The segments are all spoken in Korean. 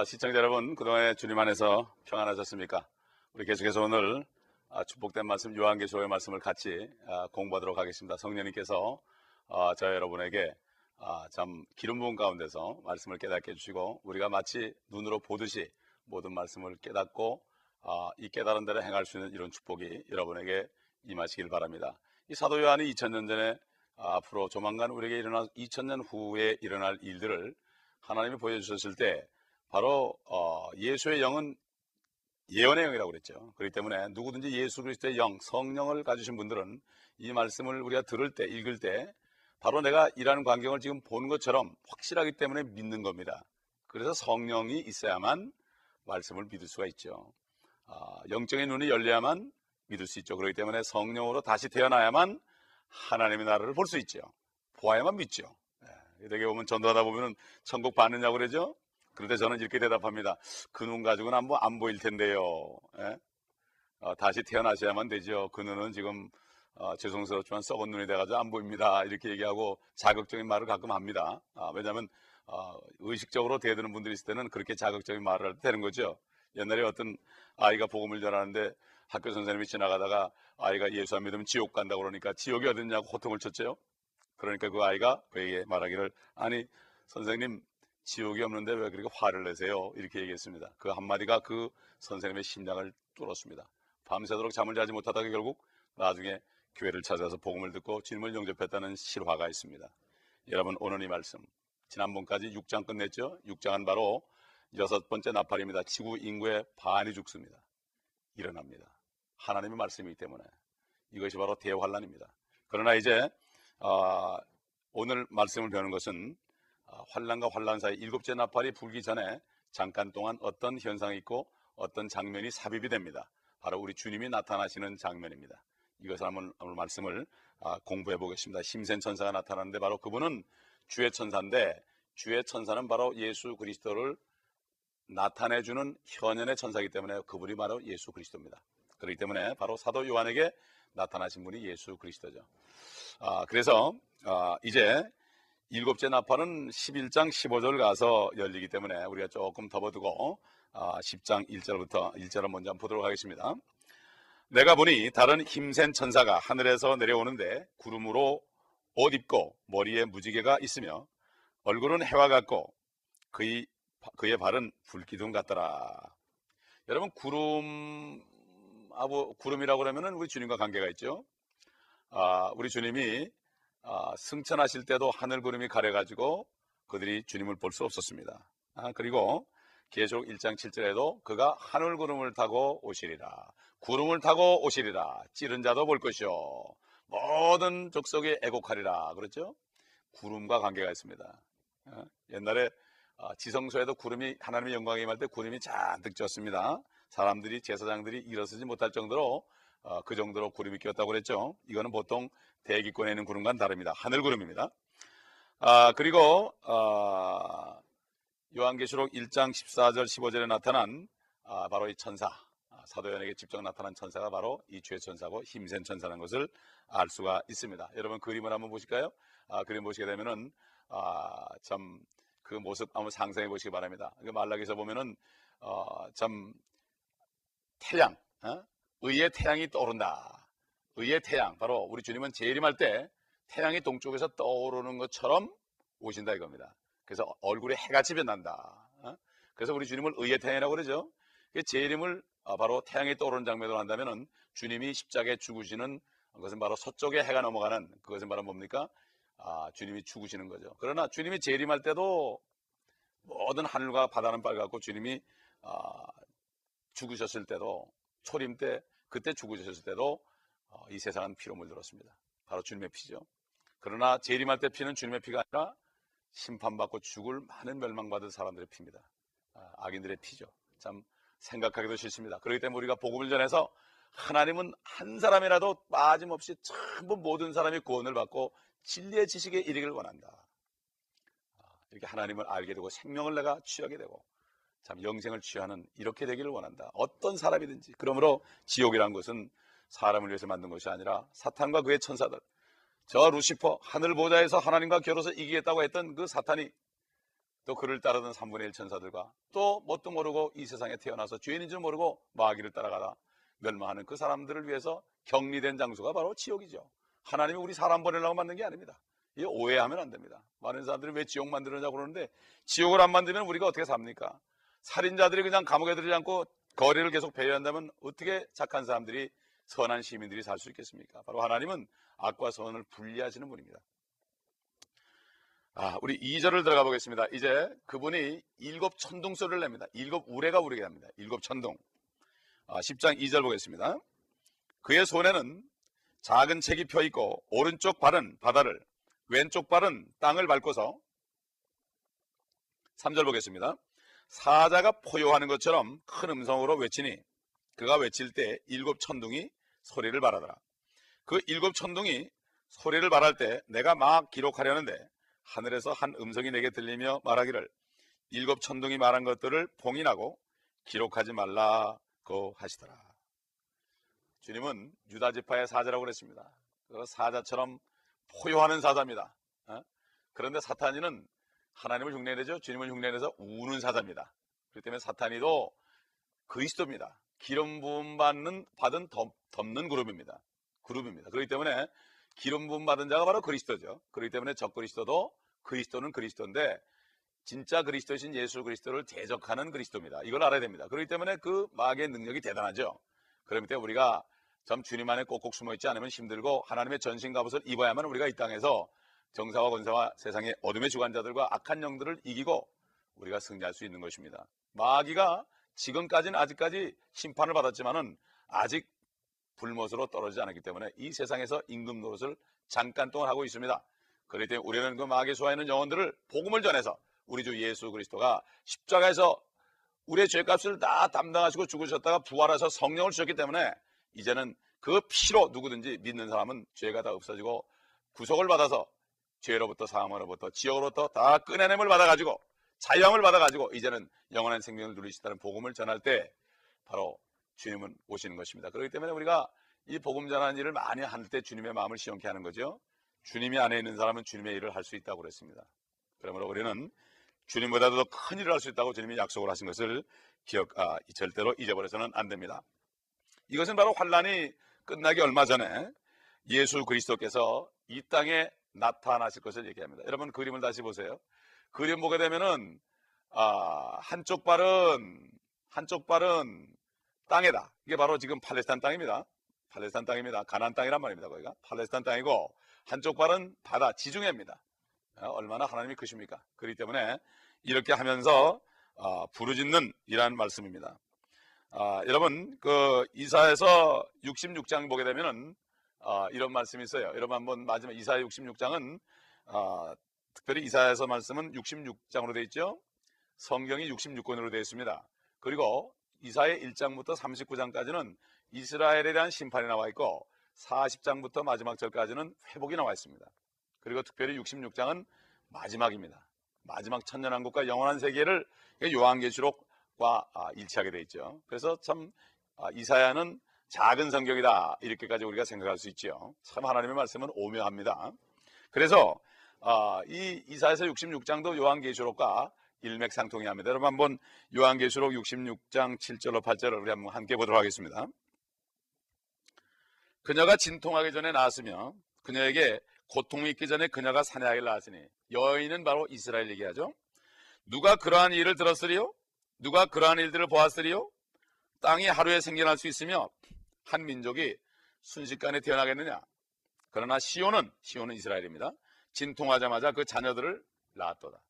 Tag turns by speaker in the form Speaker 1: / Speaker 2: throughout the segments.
Speaker 1: 예, 아, 시청자 여러분, 그동안에 주님 안에서 평안하셨습니까? 우리 계속해서 오늘 아, 축복된 말씀, 요한계시록의 말씀을 같이 아, 공부하도록 하겠습니다. 성령님께서 아, 저 여러분에게 아, 참 기름 부은 가운데서 말씀을 깨닫게 해주시고 우리가 마치 눈으로 보듯이 모든 말씀을 깨닫고 아, 이 깨달은 대로 행할 수 있는 이런 축복이 여러분에게 임하시길 바랍니다. 이 사도 요한이 2000년 전에 아, 앞으로 조만간 우리에게 일어날 2000년 후에 일어날 일들을 하나님이 보여주셨을 때 바로 어, 예수의 영은 예언의 영이라고 그랬죠. 그렇기 때문에 누구든지 예수 그리스도의 영, 성령을 가지신 분들은 이 말씀을 우리가 들을 때, 읽을 때 바로 내가 일하는 광경을 지금 보는 것처럼 확실하기 때문에 믿는 겁니다. 그래서 성령이 있어야만 말씀을 믿을 수가 있죠. 아, 영적인 눈이 열려야만 믿을 수 있죠. 그렇기 때문에 성령으로 다시 태어나야만 하나님의 나라를 볼 수 있죠. 보아야만 믿죠. 되게 보면 전도하다 보면은 천국 받느냐고 그러죠? 그런데 저는 이렇게 대답합니다. 그 눈 가지고는 한번 안 보일 텐데요. 예? 어, 다시 태어나셔야만 되죠. 그 눈은 지금 어, 죄송스럽지만 썩은 눈이 돼가지고 안 보입니다. 이렇게 얘기하고 자극적인 말을 가끔 합니다. 아, 왜냐하면 어, 의식적으로 대드는 분들이 있을 때는 그렇게 자극적인 말을 할 때 되는 거죠. 옛날에 어떤 아이가 복음을 전하는데 학교 선생님이 지나가다가 아이가 예수 안 믿으면 지옥 간다고 그러니까 지옥이 어딨냐고 호통을 쳤죠. 그러니까 그 아이가 그에게 말하기를 아니 선생님 지옥이 없는데 왜 그렇게 화를 내세요? 이렇게 얘기했습니다. 그 한마디가 그 선생님의 심장을 뚫었습니다. 밤새도록 잠을 자지 못하다가 결국 나중에 교회를 찾아서 복음을 듣고 주님을 영접했다는 실화가 있습니다. 여러분 오늘 이 말씀 지난번까지 6장 끝냈죠? 6장은 바로 여섯 번째 나팔입니다. 지구 인구의 반이 죽습니다. 일어납니다. 하나님의 말씀이기 때문에 이것이 바로 대환란입니다. 그러나 이제 어, 오늘 말씀을 배우는 것은 어, 환란과 환란 사이 일곱째 나팔이 불기 전에 잠깐 동안 어떤 현상이 있고 어떤 장면이 삽입이 됩니다. 바로 우리 주님이 나타나시는 장면입니다. 이것을 한번 오늘 말씀을 아, 공부해 보겠습니다. 심센 천사가 나타나는데 바로 그분은 주의 천사인데 주의 천사는 바로 예수 그리스도를 나타내 주는 현연의 천사이기 때문에 그분이 바로 예수 그리스도입니다. 그렇기 때문에 바로 사도 요한에게 나타나신 분이 예수 그리스도죠. 아, 그래서 아, 이제 일곱째 나팔은 11장 15절 가서 열리기 때문에 우리가 조금 덮어두고 아, 10장 1절부터 1절을 먼저 보도록 하겠습니다. 내가 보니 다른 힘센 천사가 하늘에서 내려오는데 구름으로 옷 입고 머리에 무지개가 있으며 얼굴은 해와 같고 그의 그의 발은 불기둥 같더라. 여러분 구름 아부 구름이라고 그러면은 우리 주님과 관계가 있죠. 아, 우리 주님이 아, 승천하실 때도 하늘 구름이 가려가지고 그들이 주님을 볼 수 없었습니다. 아, 그리고 계속 1장 7절에도 그가 하늘 구름을 타고 오시리라. 구름을 타고 오시리라. 찌른 자도 볼 것이요. 모든 족속에 애곡하리라. 그렇죠? 구름과 관계가 있습니다. 아, 옛날에 아, 지성소에도 구름이 하나님의 영광이 임할 때 구름이 잔뜩 졌습니다. 사람들이 제사장들이 일어서지 못할 정도로 어, 그 정도로 구름이 끼었다고 그랬죠. 이거는 보통 대기권에 있는 구름과는 다릅니다. 하늘 구름입니다. 아, 그리고 어, 요한계시록 1장 14절 15절에 나타난 아, 바로 이 천사 아, 사도연에게 직접 나타난 천사가 바로 이 주의 천사고 힘센 천사라는 것을 알 수가 있습니다. 여러분 그림을 한번 보실까요? 아, 그림 보시게 되면은 아, 참 그 모습 한번 상상해 보시기 바랍니다. 그 말락에서 보면은 어, 참 태양, 어? 의의 태양이 떠오른다. 의의 태양, 바로 우리 주님은 재림할 때 태양이 동쪽에서 떠오르는 것처럼 오신다 이겁니다. 그래서 얼굴에 해같이 변난다. 어? 그래서 우리 주님을 의의 태양이라고 그러죠. 재림을 어, 바로 태양이 떠오르는 장면으로 한다면은 주님이 십자가에 죽으시는 것은 바로 서쪽에 해가 넘어가는 그것은 바로 뭡니까? 아, 주님이 죽으시는 거죠. 그러나 주님이 재림할 때도 모든 하늘과 바다는 빨갛고 주님이 아, 죽으셨을 때도 초림 때 그때 죽으셨을 때도 어, 이 세상은 피로 물들었습니다. 바로 주님의 피죠. 그러나 재림할 때 피는 주님의 피가 아니라 심판받고 죽을 많은 멸망받은 사람들의 피입니다. 아, 악인들의 피죠. 참 생각하기도 싫습니다. 그렇기 때문에 우리가 복음을 전해서 하나님은 한 사람이라도 빠짐없이 전부 모든 사람이 구원을 받고 진리의 지식에 이르기를 원한다. 아, 이렇게 하나님을 알게 되고 생명을 내가 취하게 되고 참 영생을 취하는 이렇게 되기를 원한다. 어떤 사람이든지. 그러므로 지옥이란 것은 사람을 위해서 만든 것이 아니라 사탄과 그의 천사들. 저 루시퍼 하늘 보좌에서 하나님과 겨뤄서 이기겠다고 했던 그 사탄이 또 그를 따르던 3분의 1 천사들과 또 뭣도 모르고 이 세상에 태어나서 죄인인 줄 모르고 마귀를 따라가다 멸망하는 그 사람들을 위해서 격리된 장소가 바로 지옥이죠. 하나님이 우리 사람 보내려고 만든 게 아닙니다. 이 오해하면 안 됩니다. 많은 사람들이 왜 지옥 만들느냐고 그러는데 지옥을 안 만들면 우리가 어떻게 삽니까? 살인자들이 그냥 감옥에 들이지 않고 거리를 계속 배회한다면 어떻게 착한 사람들이 선한 시민들이 살 수 있겠습니까? 바로 하나님은 악과 선을 분리하시는 분입니다. 아, 우리 2절을 들어가 보겠습니다. 이제 그분이 일곱 천둥 소리를 냅니다. 일곱 우레가 우리게 합니다. 일곱 천둥. 아, 10장 2절 보겠습니다. 그의 손에는 작은 책이 펴 있고 오른쪽 발은 바다를 왼쪽 발은 땅을 밟고서 3절 보겠습니다. 사자가 포효하는 것처럼 큰 음성으로 외치니 그가 외칠 때 일곱 천둥이 소리를 발하더라. 그 일곱 천둥이 소리를 발할 때 내가 막 기록하려는데 하늘에서 한 음성이 내게 들리며 말하기를 일곱 천둥이 말한 것들을 봉인하고 기록하지 말라고 하시더라. 주님은 유다 지파의 사자라고 그랬습니다. 그 사자처럼 포효하는 사자입니다. 어? 그런데 사탄이는 하나님을 흉내내죠. 주님을 흉내내서 우는 사자입니다. 그렇기 때문에 사탄이도 그리스도입니다. 기름 부음 받는 받은 덮, 는 그룹입니다. 그룹입니다. 그렇기 때문에 기름 부음 받은 자가 바로 그리스도죠. 그렇기 때문에 적 그리스도도 그리스도는 그리스도인데 진짜 그리스도신 예수 그리스도를 대적하는 그리스도입니다. 이걸 알아야 됩니다. 그렇기 때문에 그 마귀의 능력이 대단하죠. 그렇기 때문에 우리가 참 주님 안에 꼭꼭 숨어 있지 않으면 힘들고 하나님의 전신 갑옷을 입어야만 우리가 이 땅에서 정사와 권사와 세상의 어둠의 주관자들과 악한 영들을 이기고 우리가 승리할 수 있는 것입니다. 마귀가 지금까지는 아직까지 심판을 받았지만은 아직 불못으로 떨어지지 않았기 때문에 이 세상에서 임금 노릇을 잠깐 동안 하고 있습니다. 그렇기 때문에 우리는 그 마귀 수하있는 영혼들을 복음을 전해서 우리 주 예수 그리스도가 십자가에서 우리의 죄값을 다 담당하시고 죽으셨다가 부활하셔 성령을 주셨기 때문에 이제는 그 피로 누구든지 믿는 사람은 죄가 다 없어지고 구속을 받아서 죄로부터 사함으로부터 지옥으로부터 다 끊어냄을 받아가지고 자유함을 받아가지고 이제는 영원한 생명을 누리시다는 복음을 전할 때 바로 주님은 오시는 것입니다. 그렇기 때문에 우리가 이 복음 전하는 일을 많이 할 때 주님의 마음을 시원케 하는 거죠. 주님이 안에 있는 사람은 주님의 일을 할 수 있다고 그랬습니다. 그러므로 우리는 주님보다도 더 큰 일을 할 수 있다고 주님이 약속을 하신 것을 기억, 아, 절대로 잊어버려서는 안 됩니다. 이것은 바로 환란이 끝나기 얼마 전에 예수 그리스도께서 이 땅에 나타나실 것을 얘기합니다. 여러분 그림을 다시 보세요. 그림 보게 되면은 아, 한쪽 발은 한쪽 발은 땅에다. 이게 바로 지금 팔레스타인 땅입니다. 팔레스타인 땅입니다. 가나안 땅이란 말입니다. 거기가 팔레스타인 땅이고 한쪽 발은 바다 지중해입니다. 어, 얼마나 하나님이 크십니까? 그렇기 때문에 이렇게 하면서 어, 부르짖는 이란 말씀입니다. 아, 여러분 그 이사에서 66장 보게 되면은 어, 이런 말씀이 있어요. 여러분 한번 마지막 이사 66장은 어, 특별히 이사에서 말씀은 66장으로 되어 있죠. 성경이 66권으로 되어 있습니다. 그리고 이사의 1장부터 39장까지는 이스라엘에 대한 심판이 나와 있고 40장부터 마지막 절까지는 회복이 나와 있습니다. 그리고 특별히 66장은 마지막입니다. 마지막 천년왕국과 영원한 세계를 요한계시록과 아, 일치하게 되어 있죠. 그래서 참 아, 이사야는 작은 성경이다 이렇게까지 우리가 생각할 수 있죠. 참 하나님의 말씀은 오묘합니다. 그래서 아, 이 이사에서 66장도 요한계시록과 일맥상통이합니다. 여러분 한번 요한계시록 66장 7절로 8절을 우리 한번 함께 보도록 하겠습니다. 그녀가 진통하기 전에 나왔으며 그녀에게 고통이 있기 전에 그녀가 사내하기를 낳았으니 여인은 바로 이스라엘 얘기하죠. 누가 그러한 일을 들었으리요? 누가 그러한 일들을 보았으리요? 땅이 하루에 생겨날 수 있으며 한 민족이 순식간에 태어나겠느냐? 그러나 시온은 시온은 이스라엘입니다. 진통하자마자 그 자녀들을 낳았도다.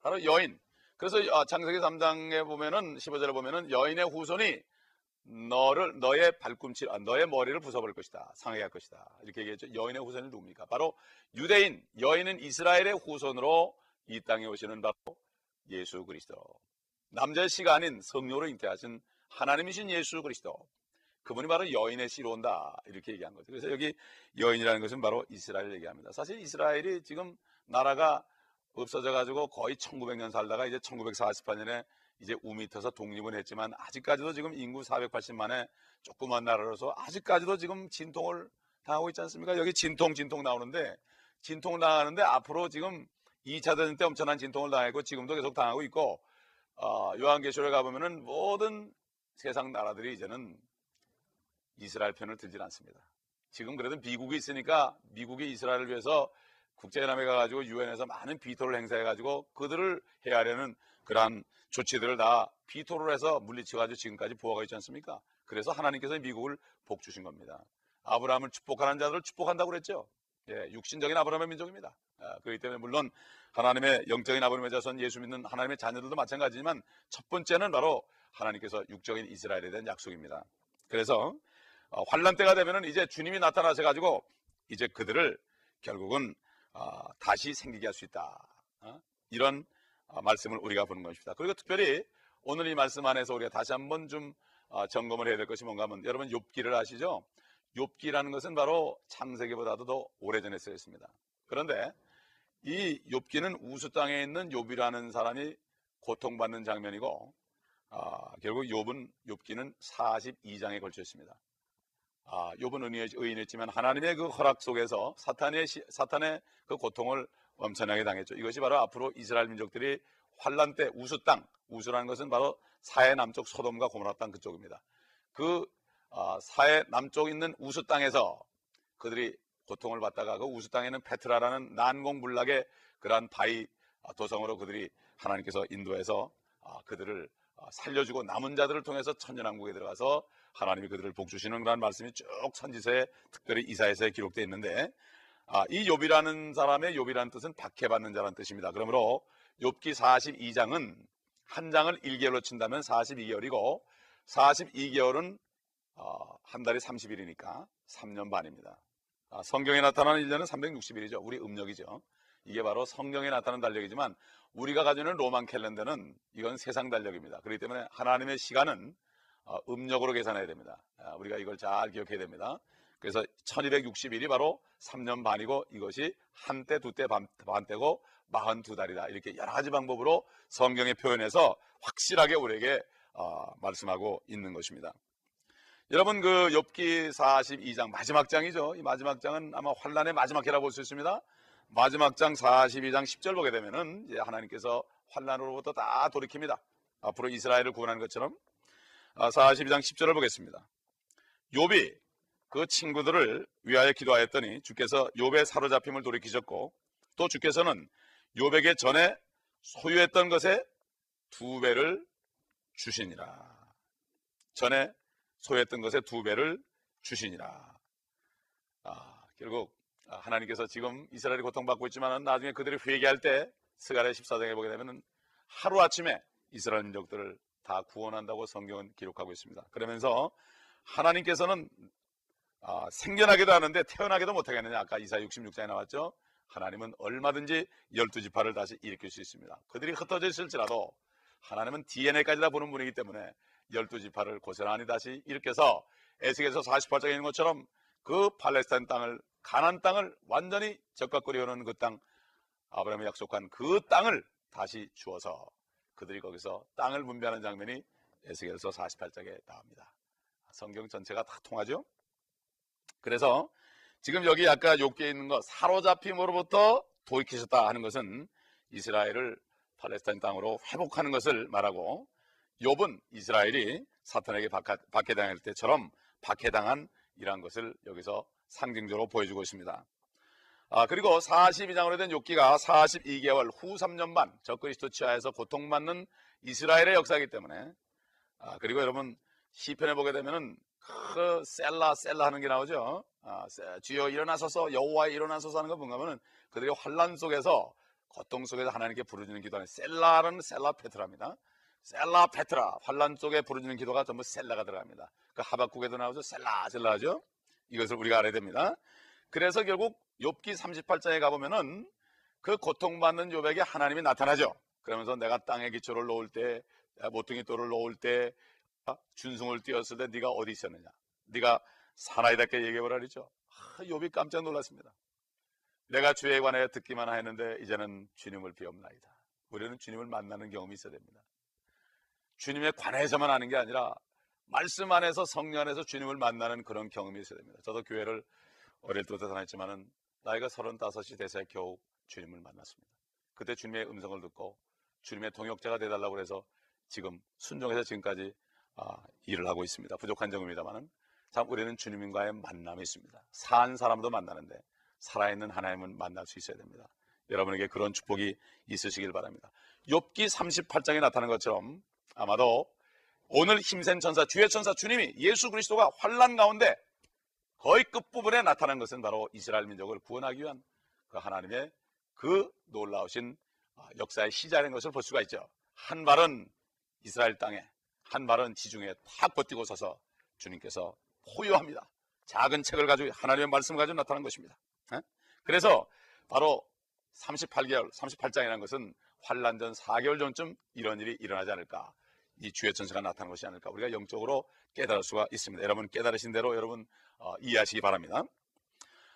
Speaker 1: 바로 여인. 그래서 아, 창세기 3장에 보면은 15절에 보면은 여인의 후손이 너를 너의 발꿈치 아, 너의 머리를 부숴버릴 것이다. 상하게 할 것이다. 이렇게 얘기했죠. 여인의 후손이 누굽니까? 바로 유대인 여인은 이스라엘의 후손으로 이 땅에 오시는 바로 예수 그리스도. 남자의 씨가 아닌 성녀로 잉태하신 하나님이신 예수 그리스도. 그분이 바로 여인의 씨로 온다. 이렇게 얘기한 거죠. 그래서 여기 여인이라는 것은 바로 이스라엘 얘기합니다. 사실 이스라엘이 지금 나라가 없어져 가지고 거의 1900년 살다가 이제 1948년에 이제 우미 터서 독립은 했지만 아직까지도 지금 인구 480만의 조그만 나라로서 아직까지도 지금 진통을 당하고 있지 않습니까? 여기 진통 진통 나오는데 진통 나가는데 앞으로 지금 2차 대전 때 엄청난 진통을 당했고 지금도 계속 당하고 있고 어, 요한계시록에 가보면은 모든 세상 나라들이 이제는 이스라엘 편을 들질 않습니다. 지금 그래도 미국이 있으니까 미국이 이스라엘을 위해서 국제연합에 가가지고 유엔에서 많은 비토를 행사해가지고 그들을 해하려는 그러한 조치들을 다 비토를 해서 물리쳐가지고 지금까지 보호가 있지 않습니까? 그래서 하나님께서 미국을 복 주신 겁니다. 아브라함을 축복하는 자들을 축복한다고 그랬죠. 예, 육신적인 아브라함의 민족입니다. 아, 그렇기 때문에 물론 하나님의 영적인 아버님의 자손 예수 믿는 하나님의 자녀들도 마찬가지지만 첫 번째는 바로 하나님께서 육적인 이스라엘에 대한 약속입니다. 그래서 어, 환란 때가 되면은 이제 주님이 나타나셔 가지고 이제 그들을 결국은 어, 다시 생기게 할 수 있다. 어? 이런 어, 말씀을 우리가 보는 것입니다. 그리고 특별히 오늘 이 말씀 안에서 우리가 다시 한번 좀 어, 점검을 해야 될 것이 뭔가 하면 여러분 욥기를 아시죠? 욥기라는 것은 바로 창세기보다도 더 오래전에 쓰였습니다. 그런데 이 욥기는 우수 땅에 있는 욥이라는 사람이 고통받는 장면이고 아, 결국 욥은 욥기는 42장에 걸쳐 있습니다. 아, 욥은 의인했, 의인했지만 하나님의 그 허락 속에서 사탄의 시- 사탄의 그 고통을 엄청나게 당했죠. 이것이 바로 앞으로 이스라엘 민족들이 환란 때 우수 땅, 우수라는 것은 바로 사해 남쪽 소돔과 고모라 땅 그쪽입니다. 그 아, 사해 남쪽 있는 우수 땅에서 그들이 고통을 받다가 그 우수 땅에는 페트라라는 난공불락의 그러한 바위 아, 도성으로 그들이 하나님께서 인도해서 아, 그들을 아, 살려주고 남은 자들을 통해서 천년왕국에 들어가서 하나님이 그들을 복주시는 그런 말씀이 쭉 선지서에 특별히 이사에서에 기록되어 있는데 아, 이 욥이라는 사람의 욥이라는 뜻은 박해받는 자라는 뜻입니다. 그러므로 욥기 42장은 한 장을 1개월로 친다면 42개월이고 42개월은 어, 한 달이 30일이니까 3년 반입니다. 아, 성경에 나타나는 1년은 360일이죠. 우리 음력이죠. 이게 바로 성경에 나타나는 달력이지만 우리가 가지고 있는 로만 캘린더는 이건 세상 달력입니다. 그렇기 때문에 하나님의 시간은 어, 음력으로 계산해야 됩니다. 아, 우리가 이걸 잘 기억해야 됩니다. 그래서 1260일이 바로 3년 반이고 이것이 한때, 두때, 반, 반때고 42달이다. 이렇게 여러 가지 방법으로 성경에 표현해서 확실하게 우리에게 어, 말씀하고 있는 것입니다. 여러분 그 욥기 42장 마지막 장이죠. 이 마지막 장은 아마 환란의 마지막 해라 볼 수 있습니다. 마지막 장 42장 10절 보게 되면은 이제 하나님께서 환란으로부터 다 돌이킵니다. 앞으로 이스라엘을 구원하는 것처럼 아, 42장 10절을 보겠습니다. 욥이 그 친구들을 위하여 기도하였더니 주께서 욥의 사로잡힘을 돌이키셨고 또 주께서는 욥에게 전에 소유했던 것의 두 배를 주시니라. 전에 소유했던 것의 두 배를 주시니라. 아, 결국 아, 하나님께서 지금 이스라엘이 고통받고 있지만 나중에 그들이 회개할 때 스가랴 14장에 보게 되면 하루아침에 이스라엘 민족들을 다 구원한다고 성경은 기록하고 있습니다. 그러면서 하나님께서는 아, 생겨나기도 하는데 태어나기도 못하겠느냐 아까 이사 66장에 나왔죠. 하나님은 얼마든지 열두 지파를 다시 일으킬 수 있습니다. 그들이 흩어져 있을지라도 하나님은 DNA까지 다 보는 분이기 때문에 열두 지파를 고스란히 다시 일으켜서 에스겔서 48장에 있는 것처럼 그 팔레스타인 땅을 가난 땅을 완전히 적각거리 오는 그 땅 아브라함이 약속한 그 땅을 다시 주어서 그들이 거기서 땅을 분배하는 장면이 에스겔서 48장에 나옵니다. 성경 전체가 다 통하죠. 그래서 지금 여기 아까 욕기에 있는 거 사로잡힘으로부터 도입히셨다 하는 것은 이스라엘을 팔레스타인 땅으로 회복하는 것을 말하고 욥은 이스라엘이 사탄에게 박해당할 때처럼 박해당한 이러한 것을 여기서 상징적으로 보여주고 있습니다. 아, 그리고 42장으로 된 욥기가 42개월 후 3년 반 적그리스도 치하에서 고통받는 이스라엘의 역사이기 때문에 아, 그리고 여러분 시편에 보게 되면은 그 셀라 셀라 하는 게 나오죠. 아, 주여 일어나소서 여호와 일어나소서 하는 거 보면은 그들이 환란 속에서 고통 속에서 하나님께 부르짖는 기도하는 셀라는 셀라 페트라입니다. 셀라 페트라 환란 속에 부르짖는 기도가 전부 셀라가 들어갑니다. 그 하박국에도 나오죠. 셀라 셀라죠. 이것을 우리가 알아야 됩니다. 그래서 결국 욥기 38장에 가보면은 그 고통받는 욥에게 하나님이 나타나죠. 그러면서 내가 땅에 기초를 놓을 때, 모퉁이 돌을 놓을 때, 준승을 띄었을 때 네가 어디 있었느냐? 네가 사나이답게 얘기해보라 그랬죠. 아, 욥이 깜짝 놀랐습니다. 내가 주에 관하여 듣기만 하였는데 이제는 주님을 비옵나이다. 우리는 주님을 만나는 경험이 있어야 됩니다. 주님에 관해서만 하는 게 아니라 말씀 안에서 성령 안에서 주님을 만나는 그런 경험이 있어야 됩니다. 저도 교회를 어릴 때부터 다녔지만은 나이가 35이 돼서야 겨우 주님을 만났습니다. 그때 주님의 음성을 듣고 주님의 동역자가 되달라고 해서 지금 순종해서 지금까지 아, 일을 하고 있습니다. 부족한 점입니다만은 참 우리는 주님과의 만남이 있습니다. 산 사람도 만나는데 살아있는 하나님은 만날 수 있어야 됩니다. 여러분에게 그런 축복이 있으시길 바랍니다. 욥기 38장에 나타난 것처럼 아마도 오늘 힘센 천사 주의 천사 주님이 예수 그리스도가 환란 가운데 거의 끝부분에 나타난 것은 바로 이스라엘 민족을 구원하기 위한 그 하나님의 그 놀라우신 아, 역사의 시작인 것을 볼 수가 있죠. 한 발은 이스라엘 땅에 한 발은 지중해에 탁 버티고 서서 주님께서 포효합니다. 작은 책을 가지고 하나님의 말씀을 가지고 나타난 것입니다. 그래서 바로 38개월, 38장이라는 것은 환란 전 4개월 전쯤 이런 일이 일어나지 않을까. 이 주의 천사가 나타난 것이 아닐까. 우리가 영적으로 깨달을 수가 있습니다. 여러분 깨달으신 대로 여러분 어, 이해하시기 바랍니다.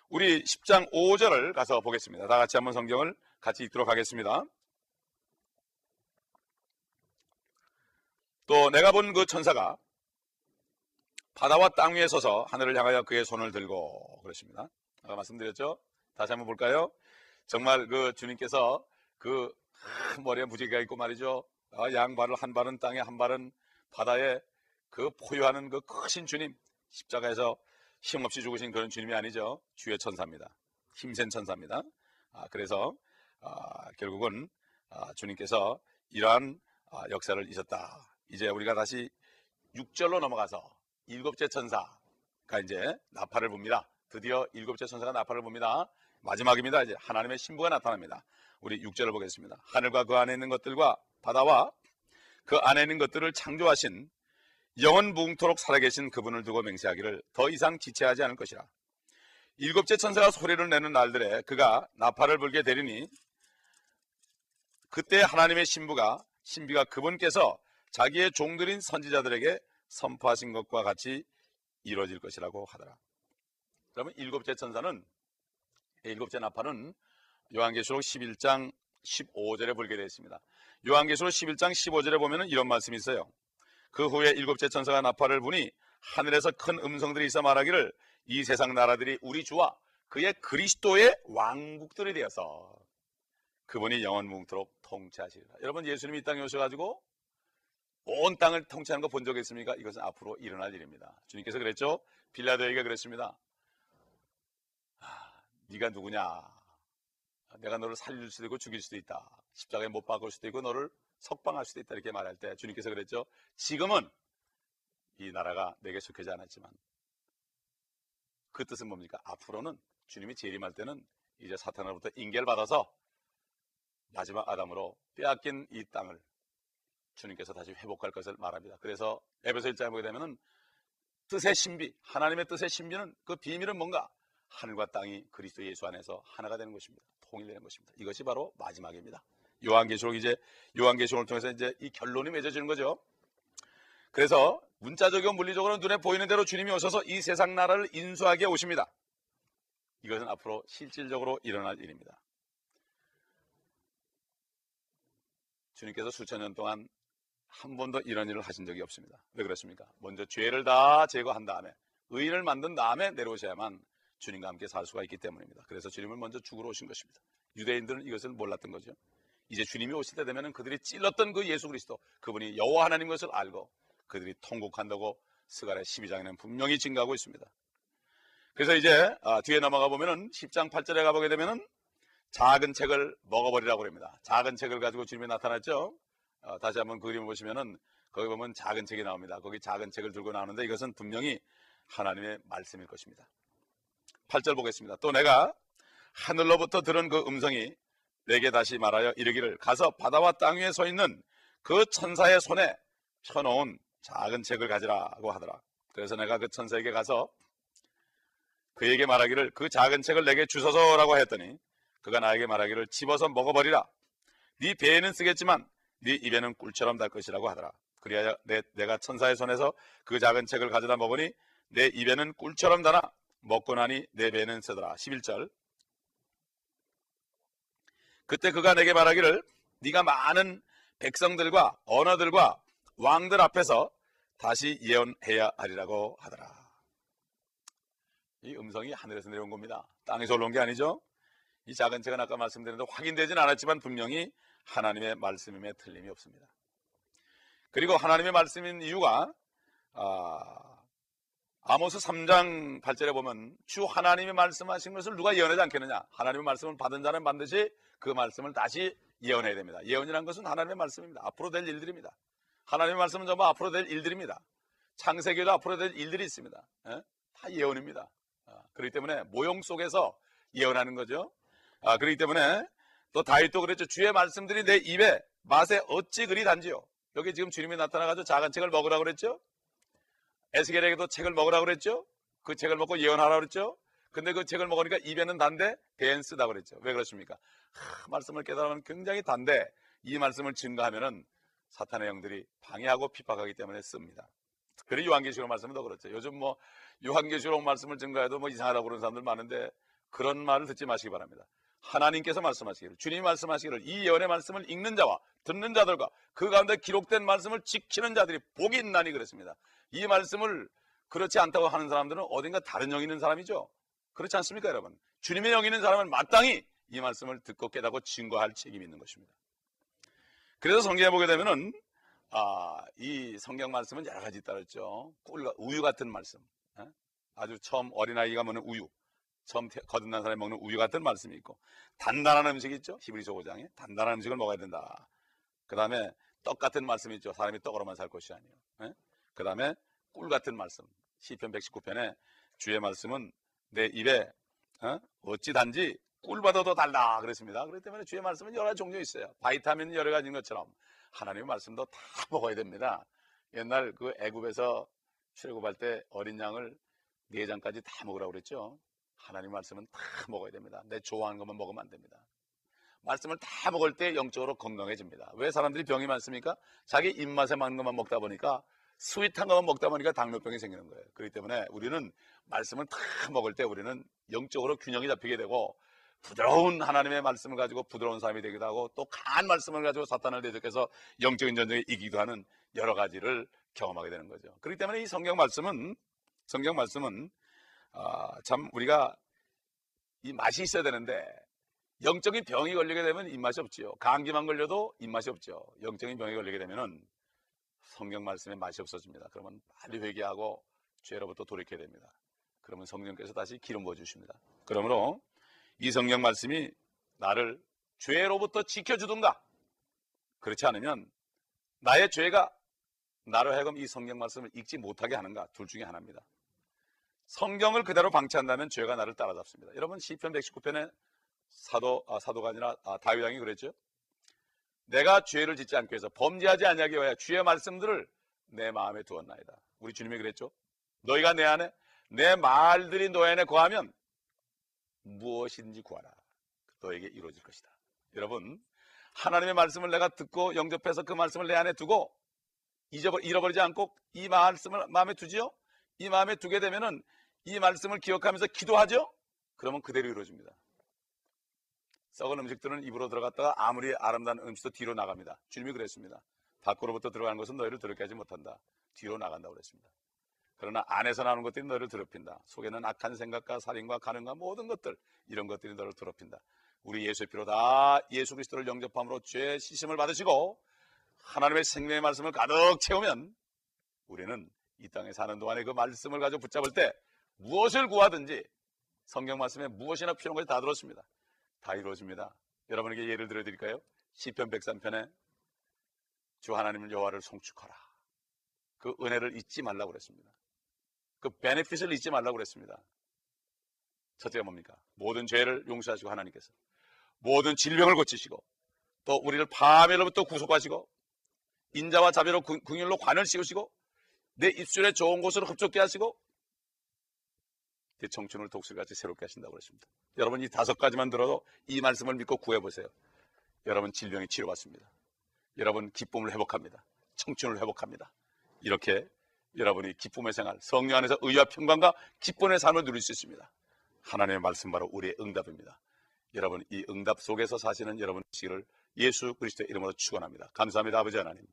Speaker 1: 우리 10장 5절을 가서 보겠습니다. 다 같이 한번 성경을 같이 읽도록 하겠습니다. 또 내가 본 그 천사가 바다와 땅 위에 서서 하늘을 향하여 그의 손을 들고 그러십니다. 아까 말씀드렸죠? 다시 한번 볼까요? 정말 그 주님께서 그 머리에 무지개가 있고 말이죠. 아, 양발을 한 발은 땅에 한 발은 바다에 그 포효하는 그 크신 주님 십자가에서 힘없이 죽으신 그런 주님이 아니죠. 주의 천사입니다. 힘센 천사입니다. 아, 그래서 아, 결국은 아, 주님께서 이러한 아, 역사를 있었다. 이제 우리가 다시 6절로 넘어가서 일곱째 천사가 이제 나팔을 봅니다. 드디어 일곱째 천사가 나팔을 봅니다. 마지막입니다. 이제 하나님의 신부가 나타납니다. 우리 6절을 보겠습니다. 하늘과 그 안에 있는 것들과 바다와 그 안에 있는 것들을 창조하신 영원 무궁토록 살아계신 그분을 두고 맹세하기를 더 이상 지체하지 않을 것이라. 일곱째 천사가 소리를 내는 날들에 그가 나팔을 불게 되리니 그때 하나님의 신부가 신비가 그분께서 자기의 종들인 선지자들에게 선포하신 것과 같이 이루어질 것이라고 하더라. 그러면 일곱째 천사는 일곱째 나팔은 요한계시록 11장 15절에 불게 되어 있습니다. 요한계시록 11장 15절에 보면 이런 말씀이 있어요. 그 후에 일곱째 천사가 나팔을 부니 하늘에서 큰 음성들이 있어 말하기를 이 세상 나라들이 우리 주와 그의 그리스도의 왕국들이 되어서 그분이 영원 뭉토록 통치하시리라. 여러분 예수님이 이 땅에 오셔가지고 온 땅을 통치하는 거 본 적 있습니까? 이것은 앞으로 일어날 일입니다. 주님께서 그랬죠. 빌라도에게 그랬습니다. 아, 네가 누구냐? 내가 너를 살릴 수도 있고 죽일 수도 있다. 십자가에 못 박을 수도 있고 너를 석방할 수도 있다 이렇게 말할 때 주님께서 그랬죠. 지금은 이 나라가 내게 속하지 않았지만 그 뜻은 뭡니까? 앞으로는 주님이 재림할 때는 이제 사탄으로부터 인계를 받아서 마지막 아담으로 빼앗긴 이 땅을 주님께서 다시 회복할 것을 말합니다. 그래서 에베소 1장에 보게 되면은 뜻의 신비, 하나님의 뜻의 신비는 그 비밀은 뭔가? 하늘과 땅이 그리스도 예수 안에서 하나가 되는 것입니다. 통일되는 것입니다. 이것이 바로 마지막입니다. 요한계시록 이제 요한계시록을 통해서 이제 이 결론이 맺어지는 거죠. 그래서 문자적이고 물리적으로 눈에 보이는 대로 주님이 오셔서 이 세상 나라를 인수하게 오십니다. 이것은 앞으로 실질적으로 일어날 일입니다. 주님께서 수천 년 동안 한 번도 이런 일을 하신 적이 없습니다. 왜 그렇습니까? 먼저 죄를 다 제거한 다음에 의인을 만든 다음에 내려오셔야만 주님과 함께 살 수가 있기 때문입니다. 그래서 주님을 먼저 죽으러 오신 것입니다. 유대인들은 이것을 몰랐던 거죠. 이제 주님이 오실 때 되면 그들이 찔렀던 그 예수 그리스도 그분이 여호와 하나님 것을 알고 그들이 통곡한다고 스가랴 12장에는 분명히 증가하고 있습니다. 그래서 이제 아, 뒤에 넘어가 보면은 10장 8절에 가보게 되면은 작은 책을 먹어버리라고 합니다. 작은 책을 가지고 주님이 나타났죠. 어, 다시 한번 그림을 보시면은 거기 보면 작은 책이 나옵니다. 거기 작은 책을 들고 나오는데 이것은 분명히 하나님의 말씀일 것입니다. 8절 보겠습니다. 또 내가 하늘로부터 들은 그 음성이 내게 다시 말하여 이르기를 가서 바다와 땅 위에 서 있는 그 천사의 손에 펴놓은 작은 책을 가지라고 하더라. 그래서 내가 그 천사에게 가서 그에게 말하기를 그 작은 책을 내게 주소서라고 했더니 그가 나에게 말하기를 집어서 먹어버리라. 네 배에는 쓰겠지만 네 입에는 꿀처럼 달 것이라고 하더라. 그리하여 내, 내가 천사의 손에서 그 작은 책을 가져다 먹으니 내 입에는 꿀처럼 달아 먹고 나니 내 배는 쓰더라. 11절 그때 그가 내게 말하기를 네가 많은 백성들과 언어들과 왕들 앞에서 다시 예언해야 하리라고 하더라. 이 음성이 하늘에서 내려온 겁니다. 땅에서 올라온 게 아니죠. 이 작은 책은 아까 말씀드렸는데 확인되진 않았지만 분명히 하나님의 말씀임에 틀림이 없습니다. 그리고 하나님의 말씀인 이유가 아, 아모스 3장 8절에 보면 주 하나님이 말씀하신 것을 누가 예언하지 않겠느냐? 하나님의 말씀을 받은 자는 반드시 그 말씀을 다시 예언해야 됩니다. 예언이란 것은 하나님의 말씀입니다. 앞으로 될 일들입니다. 하나님의 말씀은 전부 앞으로 될 일들입니다. 창세기에도 앞으로 될 일들이 있습니다. 예? 다 예언입니다. 아, 그렇기 때문에 모형 속에서 예언하는 거죠. 아, 그렇기 때문에 또 다윗도 그랬죠. 주의 말씀들이 내 입에 맛에 어찌 그리 단지요. 여기 지금 주님이 나타나가지고 작은 책을 먹으라고 그랬죠. 에스겔에게도 책을 먹으라고 그랬죠. 그 책을 먹고 예언하라고 그랬죠. 근데 그 책을 먹으니까 입에는 단데 배엔 쓰다고 그랬죠. 왜 그렇습니까? 하, 말씀을 깨달으면 굉장히 단데 이 말씀을 증거하면은 사탄의 영들이 방해하고 핍박하기 때문에 씁니다. 그리고 요한계시록 말씀은 더 그렇죠. 요즘 뭐 요한계시록 말씀을 증거해도 뭐 이상하다고 그러는 사람들 많은데 그런 말을 듣지 마시기 바랍니다. 하나님께서 말씀하시기를 주님이 말씀하시기를 이 예언의 말씀을 읽는 자와 듣는 자들과 그 가운데 기록된 말씀을 지키는 자들이 복이 있나니 그랬습니다. 이 말씀을 그렇지 않다고 하는 사람들은 어딘가 다른 영이 있는 사람이죠. 그렇지 않습니까, 여러분? 주님의 영이 있는 사람은 마땅히 이 말씀을 듣고 깨닫고 증거할 책임이 있는 것입니다. 그래서 성경에 보게 되면은 아, 이 성경 말씀은 여러 가지 따르죠. 꿀과 우유 같은 말씀. 에? 아주 처음 어린아이가 먹는 우유. 처음 태- 거듭난 사람이 먹는 우유 같은 말씀이 있고 단단한 음식 있죠. 히브리서 5장에 단단한 음식을 먹어야 된다. 그 다음에 떡 같은 말씀이 있죠. 사람이 떡으로만 살 것이 아니에요. 그 다음에 꿀 같은 말씀. 시편 119편에 주의 말씀은 내 입에 어? 어찌 단지 꿀보다 더 달라 그랬습니다. 그렇기 때문에 주의 말씀은 여러 종류 있어요. 바이타민 여러 가지인 것처럼 하나님의 말씀도 다 먹어야 됩니다. 옛날 그 애굽에서 출애굽할 때 어린 양을 네 장까지 다 먹으라고 그랬죠. 하나님 말씀은 다 먹어야 됩니다. 내 좋아하는 것만 먹으면 안 됩니다. 말씀을 다 먹을 때 영적으로 건강해집니다. 왜 사람들이 병이 많습니까? 자기 입맛에 맞는 것만 먹다 보니까 스윗한 것만 먹다 보니까 당뇨병이 생기는 거예요. 그렇기 때문에 우리는 말씀을 다 먹을 때 우리는 영적으로 균형이 잡히게 되고 부드러운 하나님의 말씀을 가지고 부드러운 사람이 되기도 하고 또 강한 말씀을 가지고 사탄을 대적해서 영적인 전쟁에 이기기도 하는 여러 가지를 경험하게 되는 거죠. 그렇기 때문에 이 성경 말씀은 성경 말씀은 아, 참 우리가 이 맛이 있어야 되는데 영적인 병이 걸리게 되면 입맛이 없지요. 감기만 걸려도 입맛이 없죠. 영적인 병이 걸리게 되면은 성경 말씀에 맛이 없어집니다. 그러면 빨리 회개하고 죄로부터 돌이켜야 됩니다. 그러면 성령께서 다시 기름 부어 주십니다. 그러므로 이 성경 말씀이 나를 죄로부터 지켜주든가 그렇지 않으면 나의 죄가 나로 하여금 이 성경 말씀을 읽지 못하게 하는가 둘 중에 하나입니다. 성경을 그대로 방치한다면 죄가 나를 따라잡습니다. 여러분 시편 119편에 사도 아, 사도가 아니라 아, 다윗 왕이 그랬죠. 내가 죄를 짓지 않기 위해서 범죄하지 아니하기 위하여 주의 말씀들을 내 마음에 두었나이다. 우리 주님이 그랬죠. 너희가 내 안에 내 말들이 너희 안에 거하면 무엇인지 구하라. 너에게 이루어질 것이다. 여러분 하나님의 말씀을 내가 듣고 영접해서 그 말씀을 내 안에 두고 잊어버, 잃어버리지 않고 이 말씀을 마음에 두지요. 이 마음에 두게 되면은 이 말씀을 기억하면서 기도하죠. 그러면 그대로 이루어집니다. 썩은 음식들은 입으로 들어갔다가 아무리 아름다운 음식도 뒤로 나갑니다. 주님이 그랬습니다. 밖으로부터 들어가는 것은 너희를 더럽게 하지 못한다. 뒤로 나간다고 그랬습니다. 그러나 안에서 나오는 것들이 너희를 더럽힌다. 속에는 악한 생각과 살인과 가능과 모든 것들 이런 것들이 너를 더럽힌다. 우리 예수의 피로 다 예수 그리스도를 영접함으로 죄 시심을 받으시고 하나님의 생명의 말씀을 가득 채우면 우리는 이 땅에 사는 동안에 그 말씀을 가지고 붙잡을 때 무엇을 구하든지 성경 말씀에 무엇이나 필요한 것이 다 들었습니다. 다 이루어집니다. 여러분에게 예를 들어 드릴까요? 시편 103편에 주 하나님 여호와를 송축하라. 그 은혜를 잊지 말라고 그랬습니다. 그 베네핏을 잊지 말라고 그랬습니다. 첫째가 뭡니까? 모든 죄를 용서하시고 하나님께서 모든 질병을 고치시고 또 우리를 파멸로부터 구속하시고 인자와 자비로 궁- 궁율로 관을 씌우시고 내 입술에 좋은 곳으로 흡족게 하시고 내 청춘을 독수리같이 새롭게 하신다고 그랬습니다. 여러분 이 다섯 가지만 들어도 이 말씀을 믿고 구해보세요. 여러분 질병이 치료받습니다. 여러분 기쁨을 회복합니다. 청춘을 회복합니다. 이렇게 여러분이 기쁨의 생활, 성령 안에서 의와 평강과 기쁨의 삶을 누릴 수 있습니다. 하나님의 말씀 바로 우리의 응답입니다. 여러분 이 응답 속에서 사시는 여러분 시를 예수 그리스도의 이름으로 축원합니다. 감사합니다 아버지 하나님.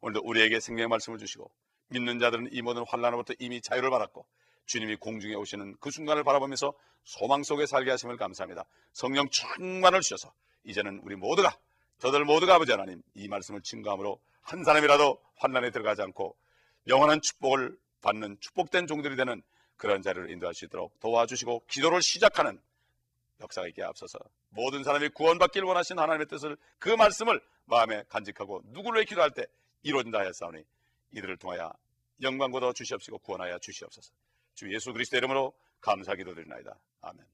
Speaker 1: 오늘도 우리에게 생명의 말씀을 주시고 믿는 자들은 이 모든 환란으로부터 이미 자유를 받았고 주님이 공중에 오시는 그 순간을 바라보면서 소망 속에 살게 하심을 감사합니다. 성령 충만을 주셔서 이제는 우리 모두가 저들 모두가 아버지 하나님 이 말씀을 증거함으로 한 사람이라도 환난에 들어가지 않고 영원한 축복을 받는 축복된 종들이 되는 그런 자리를 인도할 수 있도록 도와주시고 기도를 시작하는 역사가 있게 앞서서 모든 사람이 구원받기를 원하시는 하나님의 뜻을 그 말씀을 마음에 간직하고 누구를 위해 기도할 때 이루어진다 하였사오니 이들을 통하여 영광 거둬 주시옵시고 구원하여 주시옵소서 주 예수 그리스도 이름으로 감사 기도드리나이다. 아멘